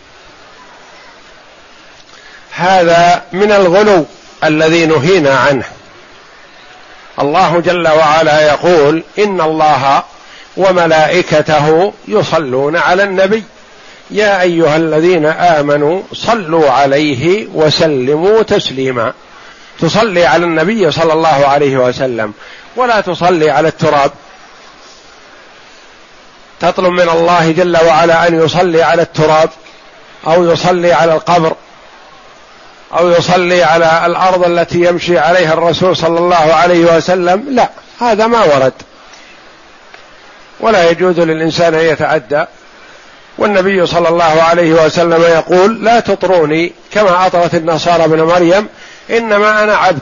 A: هذا من الغلو الذي نهينا عنه. الله جل وعلا يقول إن الله وملائكته يصلون على النبي. يا أيها الذين آمنوا صلوا عليه وسلموا تسليما. تصلي على النبي صلى الله عليه وسلم ولا تصلي على التراب. تطلب من الله جل وعلا أن يصلي على التراب أو يصلي على القبر أو يصلي على الأرض التي يمشي عليها الرسول صلى الله عليه وسلم. لا هذا ما ورد. ولا يجوز للإنسان أن يتعدى. والنبي صلى الله عليه وسلم يقول لا تطروني كما أطرت النصارى ابن مريم إنما أنا عبد.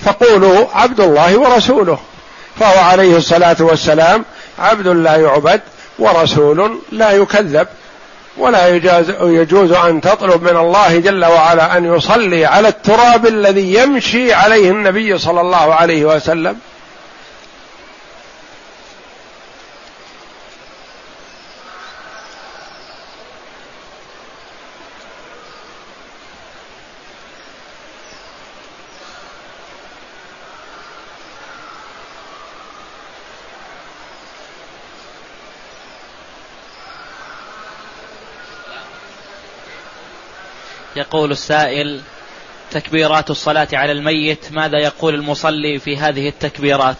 A: فقولوا عبد الله ورسوله. فهو عليه الصلاة والسلام عبد لا يعبد ورسول لا يكذب. ولا يجاز يجوز أن تطلب من الله جل وعلا أن يصلي على التراب الذي يمشي عليه النبي صلى الله عليه وسلم.
B: يقول السائل تكبيرات الصلاة على الميت ماذا يقول المصلي في هذه التكبيرات؟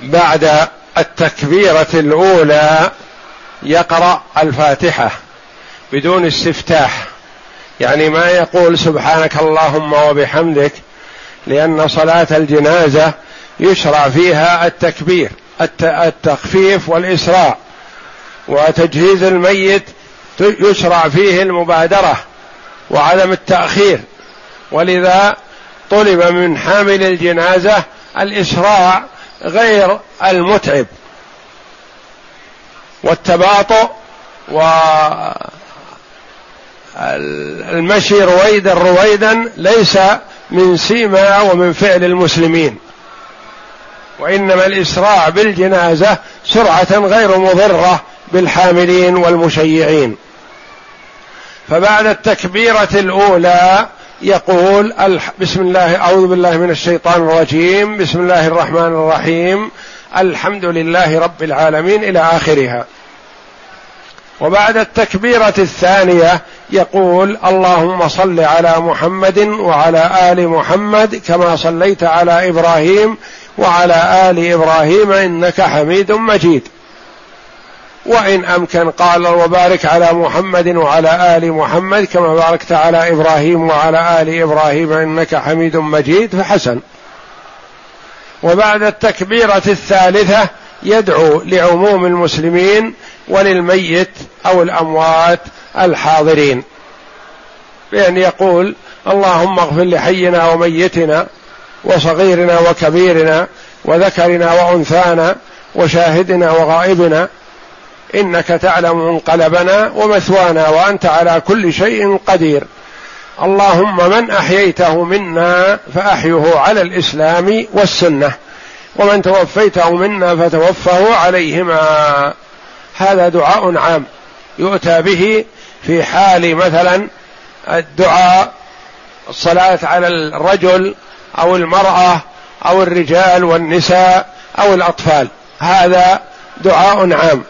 A: بعد التكبيرة الأولى يقرأ الفاتحة بدون استفتاح يعني ما يقول سبحانك اللهم وبحمدك لأن صلاة الجنازة يشرع فيها التكبير التخفيف والإسراع وتجهيز الميت يشرع فيه المبادرة وعدم التأخير. ولذا طلب من حامل الجنازة الإسراع غير المتعب والتباطؤ والمشي رويدا رويدا ليس من سيما ومن فعل المسلمين. وإنما الإسراع بالجنازة سرعة غير مضرة بالحاملين والمشيعين. فبعد التكبيرة الأولى يقول بسم الله أعوذ بالله من الشيطان الرجيم بسم الله الرحمن الرحيم الحمد لله رب العالمين إلى آخرها. وبعد التكبيرة الثانية يقول اللهم صل على محمد وعلى آل محمد كما صليت على إبراهيم وعلى آل إبراهيم إنك حميد مجيد. وإن أمكن قال وبارك على محمد وعلى آل محمد كما باركت على إبراهيم وعلى آل إبراهيم إنك حميد مجيد فحسن. وبعد التكبيرة الثالثة يدعو لعموم المسلمين وللميت أو الأموات الحاضرين. بأن يقول اللهم اغفر لحينا وميتنا وصغيرنا وكبيرنا وذكرنا وأنثانا وشاهدنا وغائبنا إنك تعلم منقلبنا ومثوانا وأنت على كل شيء قدير. اللهم من أحييته منا فأحيه على الإسلام والسنة ومن توفيته منا فتوفه عليهما. هذا دعاء عام يؤتى به في حال مثلا الدعاء الصلاة على الرجل أو المرأة أو الرجال والنساء أو الأطفال. هذا دعاء عام.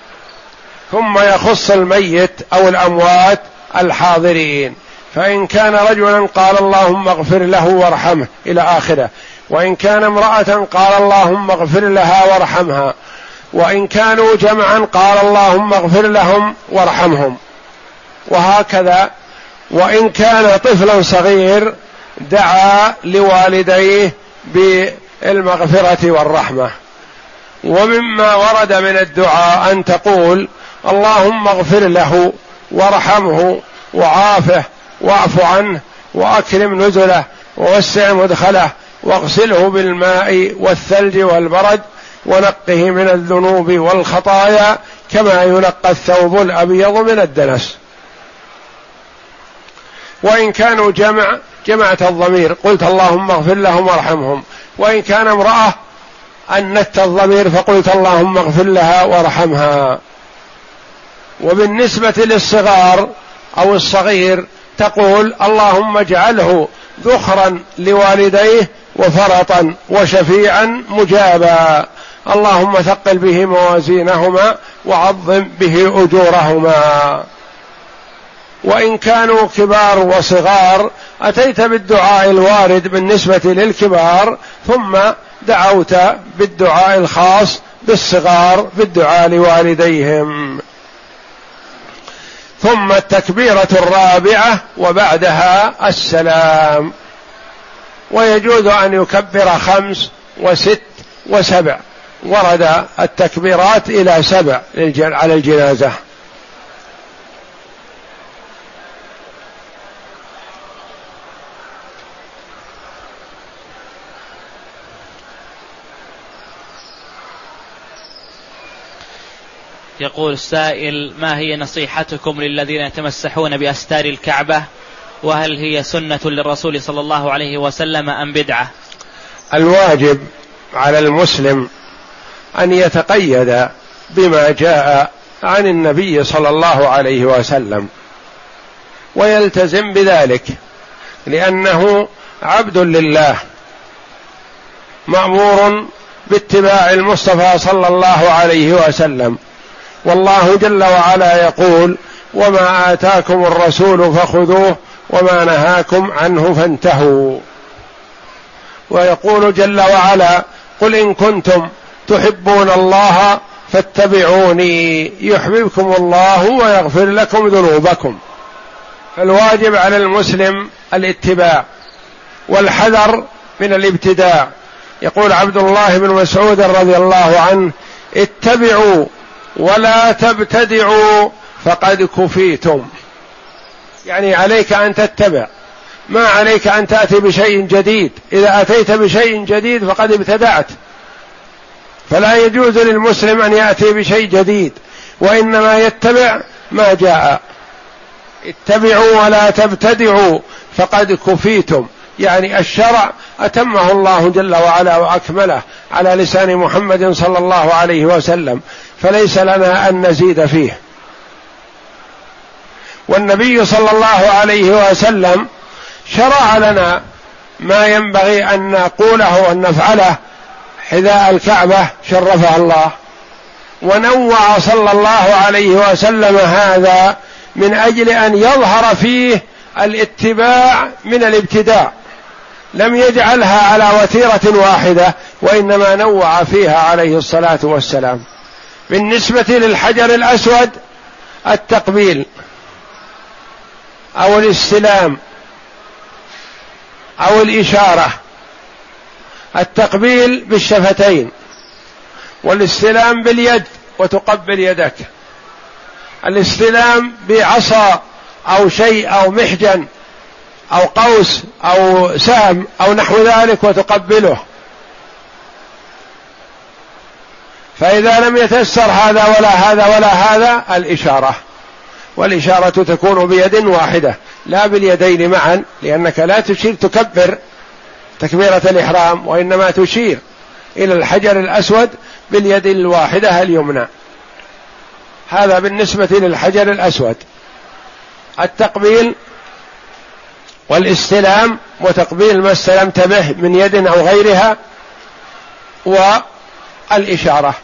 A: ثم يخص الميت أو الأموات الحاضرين. فإن كان رجلا قال اللهم اغفر له وارحمه إلى آخره. وإن كان امرأة قال اللهم اغفر لها وارحمها. وإن كانوا جمعا قال اللهم اغفر لهم وارحمهم. وهكذا. وإن كان طفلا صغير دعا لوالديه بالمغفرة والرحمة. ومما ورد من الدعاء أن تقول اللهم اغفر له وارحمه وعافه واعف عنه واكرم نزله ووسع مدخله واغسله بالماء والثلج والبرد ونقه من الذنوب والخطايا كما ينقى الثوب الأبيض من الدنس. وإن كانوا جمع جمعت الضمير قلت اللهم اغفر لهم وارحمهم. وإن كان امرأة أنت الضمير فقلت اللهم اغفر لها وارحمها. وبالنسبة للصغار أو الصغير تقول اللهم اجعله ذخرا لوالديه وفرطا وشفيعا مجابا. اللهم ثقل به موازينهما وعظم به أجورهما. وإن كانوا كبار وصغار أتيت بالدعاء الوارد بالنسبة للكبار ثم دعوت بالدعاء الخاص بالصغار بالدعاء لوالديهم. ثم التكبيرة الرابعة وبعدها السلام. ويجوز أن يكبر خمس وست وسبع. ورد التكبيرات إلى سبع على الجنازة.
B: يقول السائل ما هي نصيحتكم للذين يتمسحون بأستار الكعبة؟ وهل هي سنة للرسول صلى الله عليه وسلم أم بدعة؟
A: الواجب على المسلم أن يتقيد بما جاء عن النبي صلى الله عليه وسلم ويلتزم بذلك لأنه عبد لله مأمور باتباع المصطفى صلى الله عليه وسلم. والله جل وعلا يقول وما آتاكم الرسول فخذوه وما نهاكم عنه فانتهوا. ويقول جل وعلا قل إن كنتم تحبون الله فاتبعوني يحببكم الله ويغفر لكم ذنوبكم. فالواجب على المسلم الاتباع والحذر من الابتداع. يقول عبد الله بن مسعود رضي الله عنه اتبعوا ولا تبتدعوا فقد كفيتم. يعني عليك أن تتبع. ما عليك أن تأتي بشيء جديد. إذا أتيت بشيء جديد فقد ابتدعت. فلا يجوز للمسلم أن يأتي بشيء جديد. وإنما يتبع ما جاء. اتبعوا ولا تبتدعوا فقد كفيتم. يعني الشرع أتمه الله جل وعلا وأكمله على لسان محمد صلى الله عليه وسلم. فليس لنا أن نزيد فيه. والنبي صلى الله عليه وسلم شرع لنا ما ينبغي أن نقوله وأن نفعله حذاء الكعبة شرفها الله. ونوع صلى الله عليه وسلم هذا من أجل أن يظهر فيه الاتباع من الابتداع لم يجعلها على وتيرة واحدة وإنما نوع فيها عليه الصلاة والسلام. بالنسبة للحجر الأسود التقبيل أو الاستلام أو الإشارة. التقبيل بالشفتين والاستلام باليد وتقبل يدك. الاستلام بعصا أو شيء أو محجن أو قوس أو سام أو نحو ذلك وتقبله. فإذا لم يتيسر هذا ولا هذا ولا هذا الإشارة. والإشارة تكون بيد واحدة لا باليدين معا لأنك لا تشير تكبر تكبيرة الإحرام وإنما تشير إلى الحجر الأسود باليد الواحدة اليمنى. هذا بالنسبة للحجر الأسود. التقبيل والاستلام وتقبيل ما استلمت به من يد أو غيرها والإشارة.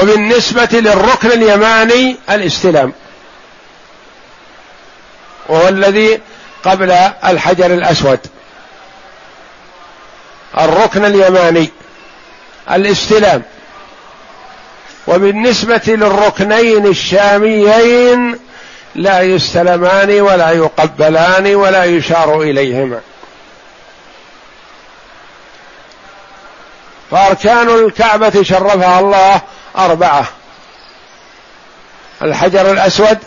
A: وبالنسبة للركن اليماني الاستلام. وهو الذي قبل الحجر الأسود. الركن اليماني الاستلام. وبالنسبة للركنين الشاميين لا يستلمان ولا يقبلان ولا يشار إليهما. فأركان الكعبة شرفها الله أربعة. الحجر الأسود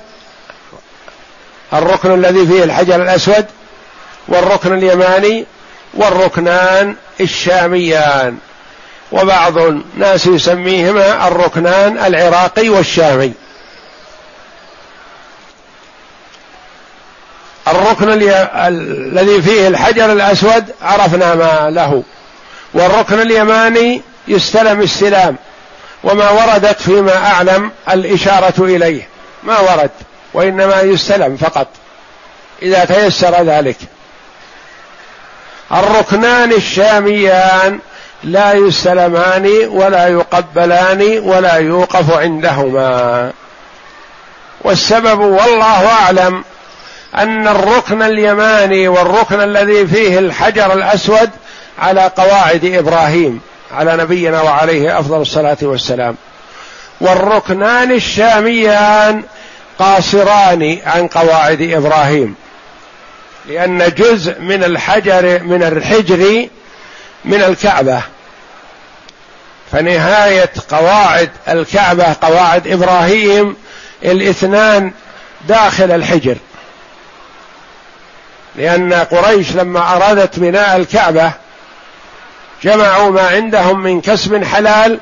A: الركن الذي فيه الحجر الأسود والركن اليماني والركنان الشاميان. وبعض الناس يسميهما الركنان العراقي والشامي. الركن الذي فيه الحجر الأسود عرفنا ما له. والركن اليماني يستلم استلام وما وردت فيما أعلم الإشارة إليه. ما ورد وإنما يستلم فقط. إذا تيسر ذلك. الركنان الشاميان لا يستلمان ولا يقبلان ولا يوقف عندهما. والسبب والله أعلم أن الركن اليماني والركن الذي فيه الحجر الأسود على قواعد إبراهيم. على نبينا وعليه أفضل الصلاة والسلام. والركنان الشاميان قاصران عن قواعد إبراهيم. لأن جزء من الحجر من الحجر من الكعبة. فنهاية قواعد الكعبة قواعد إبراهيم الاثنان داخل الحجر. لأن قريش لما أرادت بناء الكعبة جمعوا ما عندهم من كسب حلال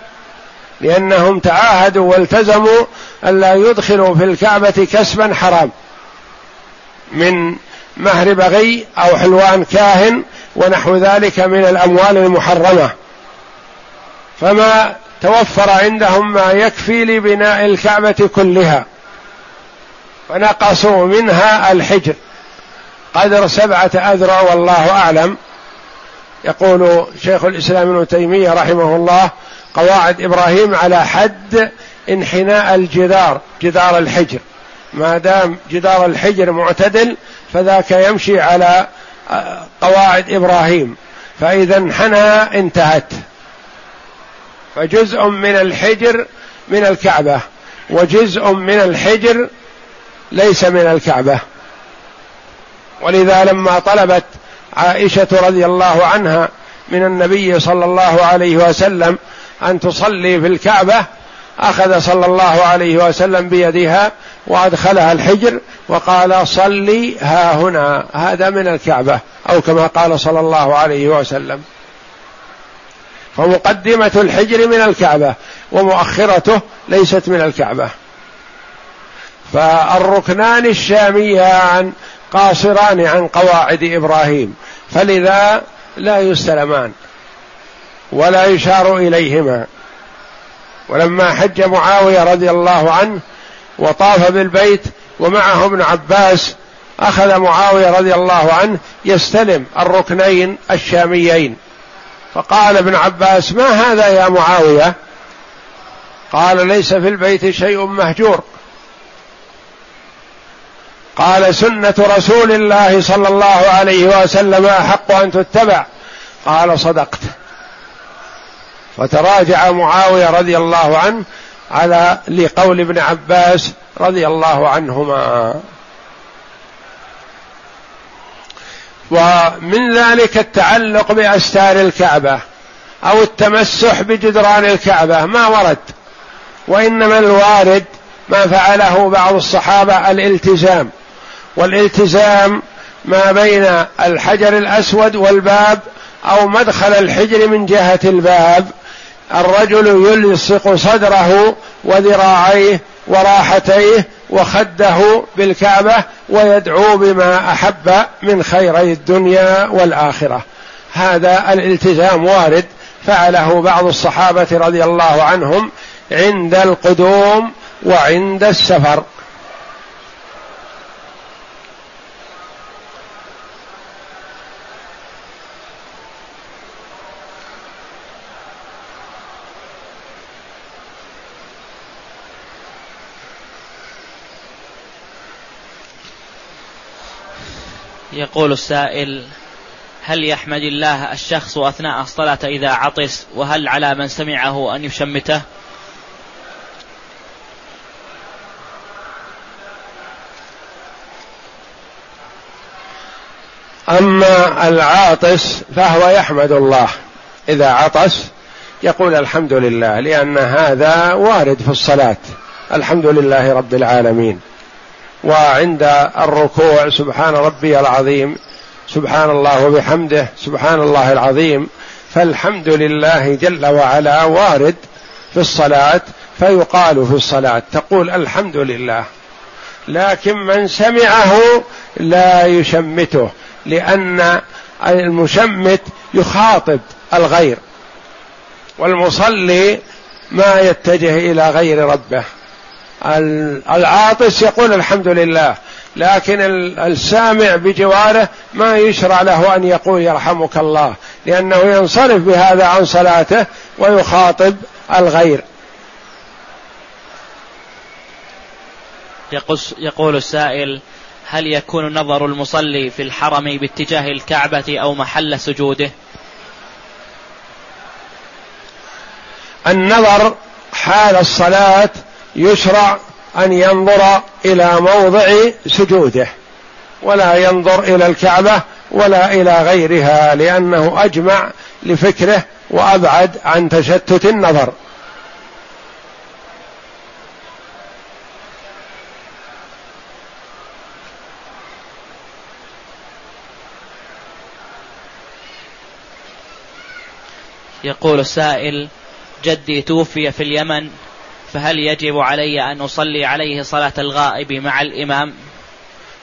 A: لأنهم تعاهدوا والتزموا الا يدخلوا في الكعبة كسبا حرام من مهر بغي أو حلوان كاهن ونحو ذلك من الأموال المحرمة. فما توفر عندهم ما يكفي لبناء الكعبة كلها. فنقصوا منها الحجر. قدر سبعة أذرع والله أعلم. يقول شيخ الإسلام ابن تيمية رحمه الله قواعد إبراهيم على حد انحناء الجدار جدار الحجر. ما دام جدار الحجر معتدل فذاك يمشي على قواعد إبراهيم. فإذا انحنى انتهت. فجزء من الحجر من الكعبة وجزء من الحجر ليس من الكعبة. ولذا لما طلبت عائشة رضي الله عنها من النبي صلى الله عليه وسلم أن تصلي في الكعبة أخذ صلى الله عليه وسلم بيدها وأدخلها الحجر وقال صلي ها هنا هذا من الكعبة أو كما قال صلى الله عليه وسلم. فمقدمة الحجر من الكعبة ومؤخرته ليست من الكعبة. فالركنان الشاميان قاصران عن قواعد إبراهيم فلذا لا يستلمان ولا يشار إليهما. ولما حج معاوية رضي الله عنه وطاف بالبيت ومعه ابن عباس أخذ معاوية رضي الله عنه يستلم الركنين الشاميين. فقال ابن عباس ما هذا يا معاوية؟ قال ليس في البيت شيء مهجور. قال سنة رسول الله صلى الله عليه وسلم أحق أن تتبع. قال صدقت. فتراجع معاوية رضي الله عنه على لقول ابن عباس رضي الله عنهما. ومن ذلك التعلق بأستار الكعبة أو التمسح بجدران الكعبة. ما ورد. وإنما الوارد ما فعله بعض الصحابة الالتزام. والالتزام ما بين الحجر الأسود والباب أو مدخل الحجر من جهة الباب. الرجل يلصق صدره وذراعيه وراحتيه وخده بالكعبة ويدعو بما أحب من خيري الدنيا والآخرة. هذا الالتزام وارد فعله بعض الصحابة رضي الله عنهم عند القدوم وعند السفر.
B: يقول السائل هل يحمد الله الشخص أثناء الصلاة إذا عطس؟ وهل على من سمعه أن يشمته؟
A: أما العاطس فهو يحمد الله. إذا عطس يقول الحمد لله لأن هذا وارد في الصلاة. الحمد لله رب العالمين. وعند الركوع سبحان ربي العظيم سبحان الله وبحمده سبحان الله العظيم فالحمد لله جل وعلا وارد في الصلاة فيقال في الصلاة تقول الحمد لله. لكن من سمعه لا يشمته لأن المشمت يخاطب الغير والمصلي ما يتجه إلى غير ربه. العاطس يقول الحمد لله لكن السامع بجواره ما يشرع له أن يقول يرحمك الله لأنه ينصرف بهذا عن صلاته ويخاطب الغير.
B: يقول السائل هل يكون نظر المصلي في الحرم باتجاه الكعبة أو محل سجوده؟
A: النظر حال الصلاة يشرع أن ينظر إلى موضع سجوده ولا ينظر إلى الكعبة ولا إلى غيرها لأنه أجمع لفكره وأبعد عن تشتت النظر.
B: يقول السائل جدي توفي في اليمن. فهل يجب علي أن أصلي عليه صلاة الغائب مع الإمام؟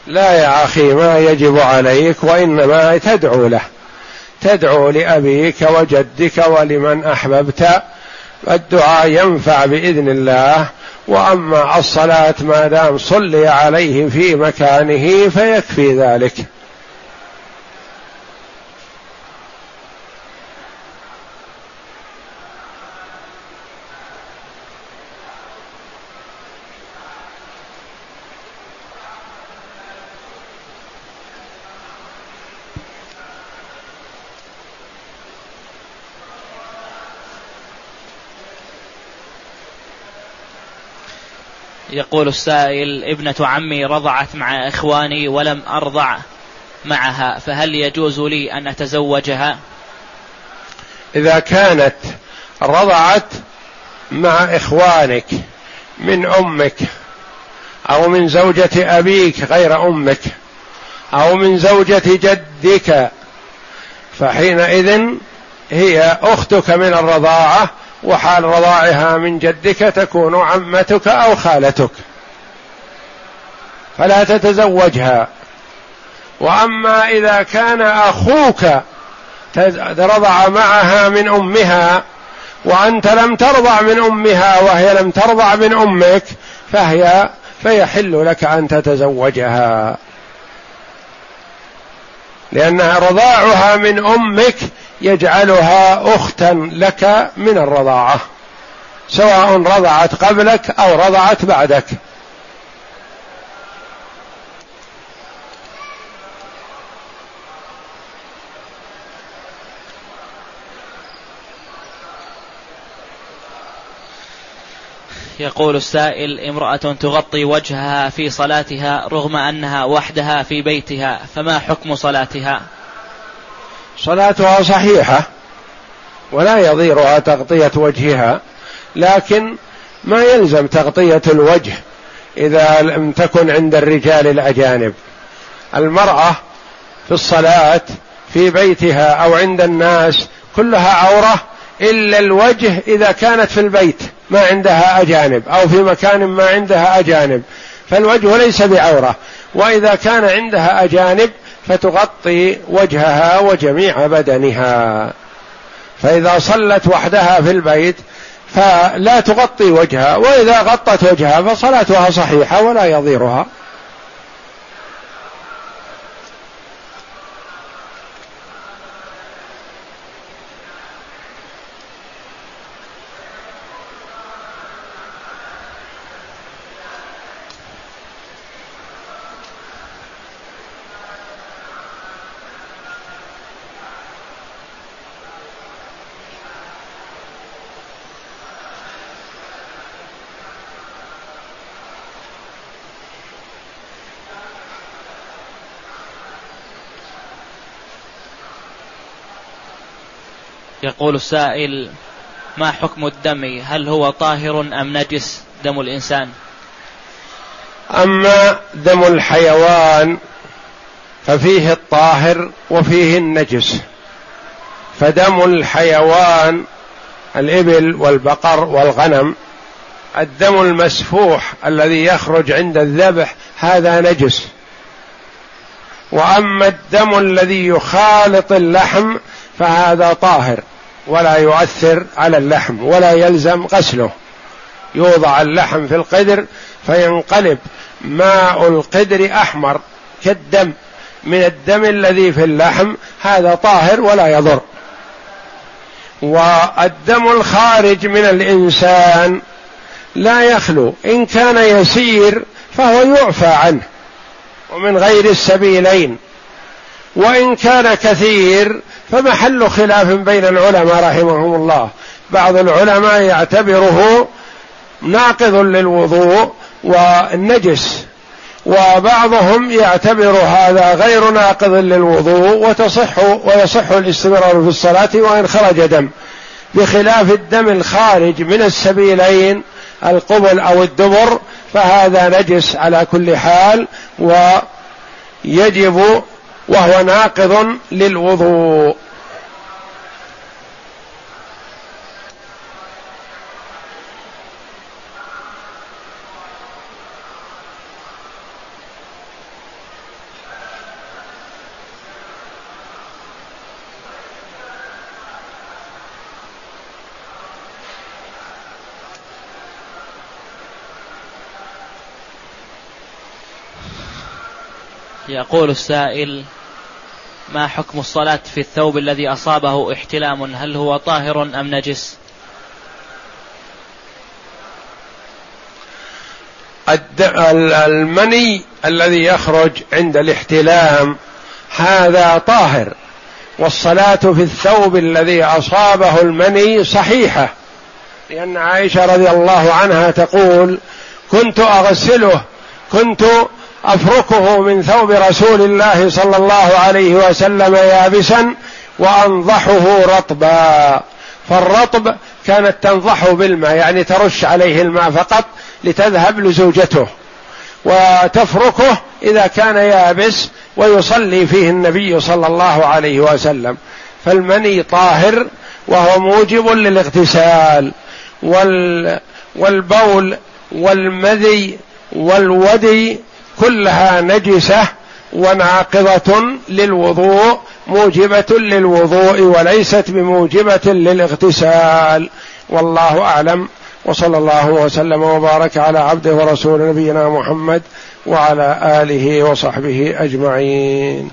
A: لا يا أخي ما يجب عليك وإنما تدعو له. تدعو لأبيك وجدك ولمن أحببت. الدعاء ينفع بإذن الله. وأما الصلاة ما دام صلي عليه في مكانه فيكفي ذلك.
B: يقول السائل ابنة عمي رضعت مع إخواني ولم أرضع معها فهل يجوز لي أن أتزوجها؟
A: إذا كانت رضعت مع إخوانك من أمك أو من زوجة أبيك غير أمك أو من زوجة جدك فحينئذ هي أختك من الرضاعة وحال رضاعها من جدك تكون عمتك أو خالتك. فلا تتزوجها. وأما إذا كان أخوك رضع معها من أمها وأنت لم ترضع من أمها وهي لم ترضع من أمك فهي فيحل لك أن تتزوجها. لأن رضاعها من أمك يجعلها أختا لك من الرضاعة سواء رضعت قبلك أو رضعت بعدك.
B: يقول السائل امرأة تغطي وجهها في صلاتها رغم أنها وحدها في بيتها فما حكم صلاتها؟
A: صلاتها صحيحة ولا يضيرها تغطية وجهها لكن ما يلزم تغطية الوجه إذا لم تكن عند الرجال الأجانب. المرأة في الصلاة في بيتها أو عند الناس كلها عورة إلا الوجه إذا كانت في البيت ما عندها أجانب أو في مكان ما عندها أجانب فالوجه ليس بعورة. وإذا كان عندها أجانب فتغطي وجهها وجميع بدنها. فإذا صلت وحدها في البيت فلا تغطي وجهها وإذا غطت وجهها فصلاتها صحيحة ولا يضيرها.
B: يقول السائل ما حكم الدم؟ هل هو طاهر أم نجس دم الإنسان؟
A: أما دم الحيوان ففيه الطاهر وفيه النجس فدم الحيوان الإبل والبقر والغنم الدم المسفوح الذي يخرج عند الذبح هذا نجس. وأما الدم الذي يخالط اللحم فهذا طاهر. ولا يؤثر على اللحم ولا يلزم غسله. يوضع اللحم في القدر فينقلب ماء القدر أحمر كالدم. من الدم الذي في اللحم هذا طاهر ولا يضر. والدم الخارج من الإنسان لا يخلو. إن كان يسير فهو يعفى عنه. ومن غير السبيلين. وإن كان كثير فمحل خلاف بين العلماء رحمهم الله. بعض العلماء يعتبره ناقض للوضوء والنجس وبعضهم يعتبر هذا غير ناقض للوضوء وتصح ويصح الاستمرار في الصلاة وإن خرج دم. بخلاف الدم الخارج من السبيلين القبل أو الدبر فهذا نجس على كل حال ويجب وهو ناقض للوضوء.
B: يقول السائل ما حكم الصلاة في الثوب الذي أصابه احتلام؟ هل هو طاهر أم نجس؟
A: المني الذي يخرج عند الاحتلام هذا طاهر. والصلاة في الثوب الذي أصابه المني صحيحة. لأن عائشة رضي الله عنها تقول كنت أغسله كنت أفركه من ثوب رسول الله صلى الله عليه وسلم يابسا وأنضحه رطبا. فالرطب كانت تنضحه بالماء يعني ترش عليه الماء فقط لتذهب لزوجته. وتفركه إذا كان يابس ويصلي فيه النبي صلى الله عليه وسلم. فالمني طاهر وهو موجب للاغتسال. وال والبول والمذي والودي كلها نجسة وناقضة للوضوء موجبة للوضوء وليست بموجبة للاغتسال. والله أعلم. وصلى الله وسلم وبارك على عبده ورسول نبينا محمد وعلى آله وصحبه أجمعين.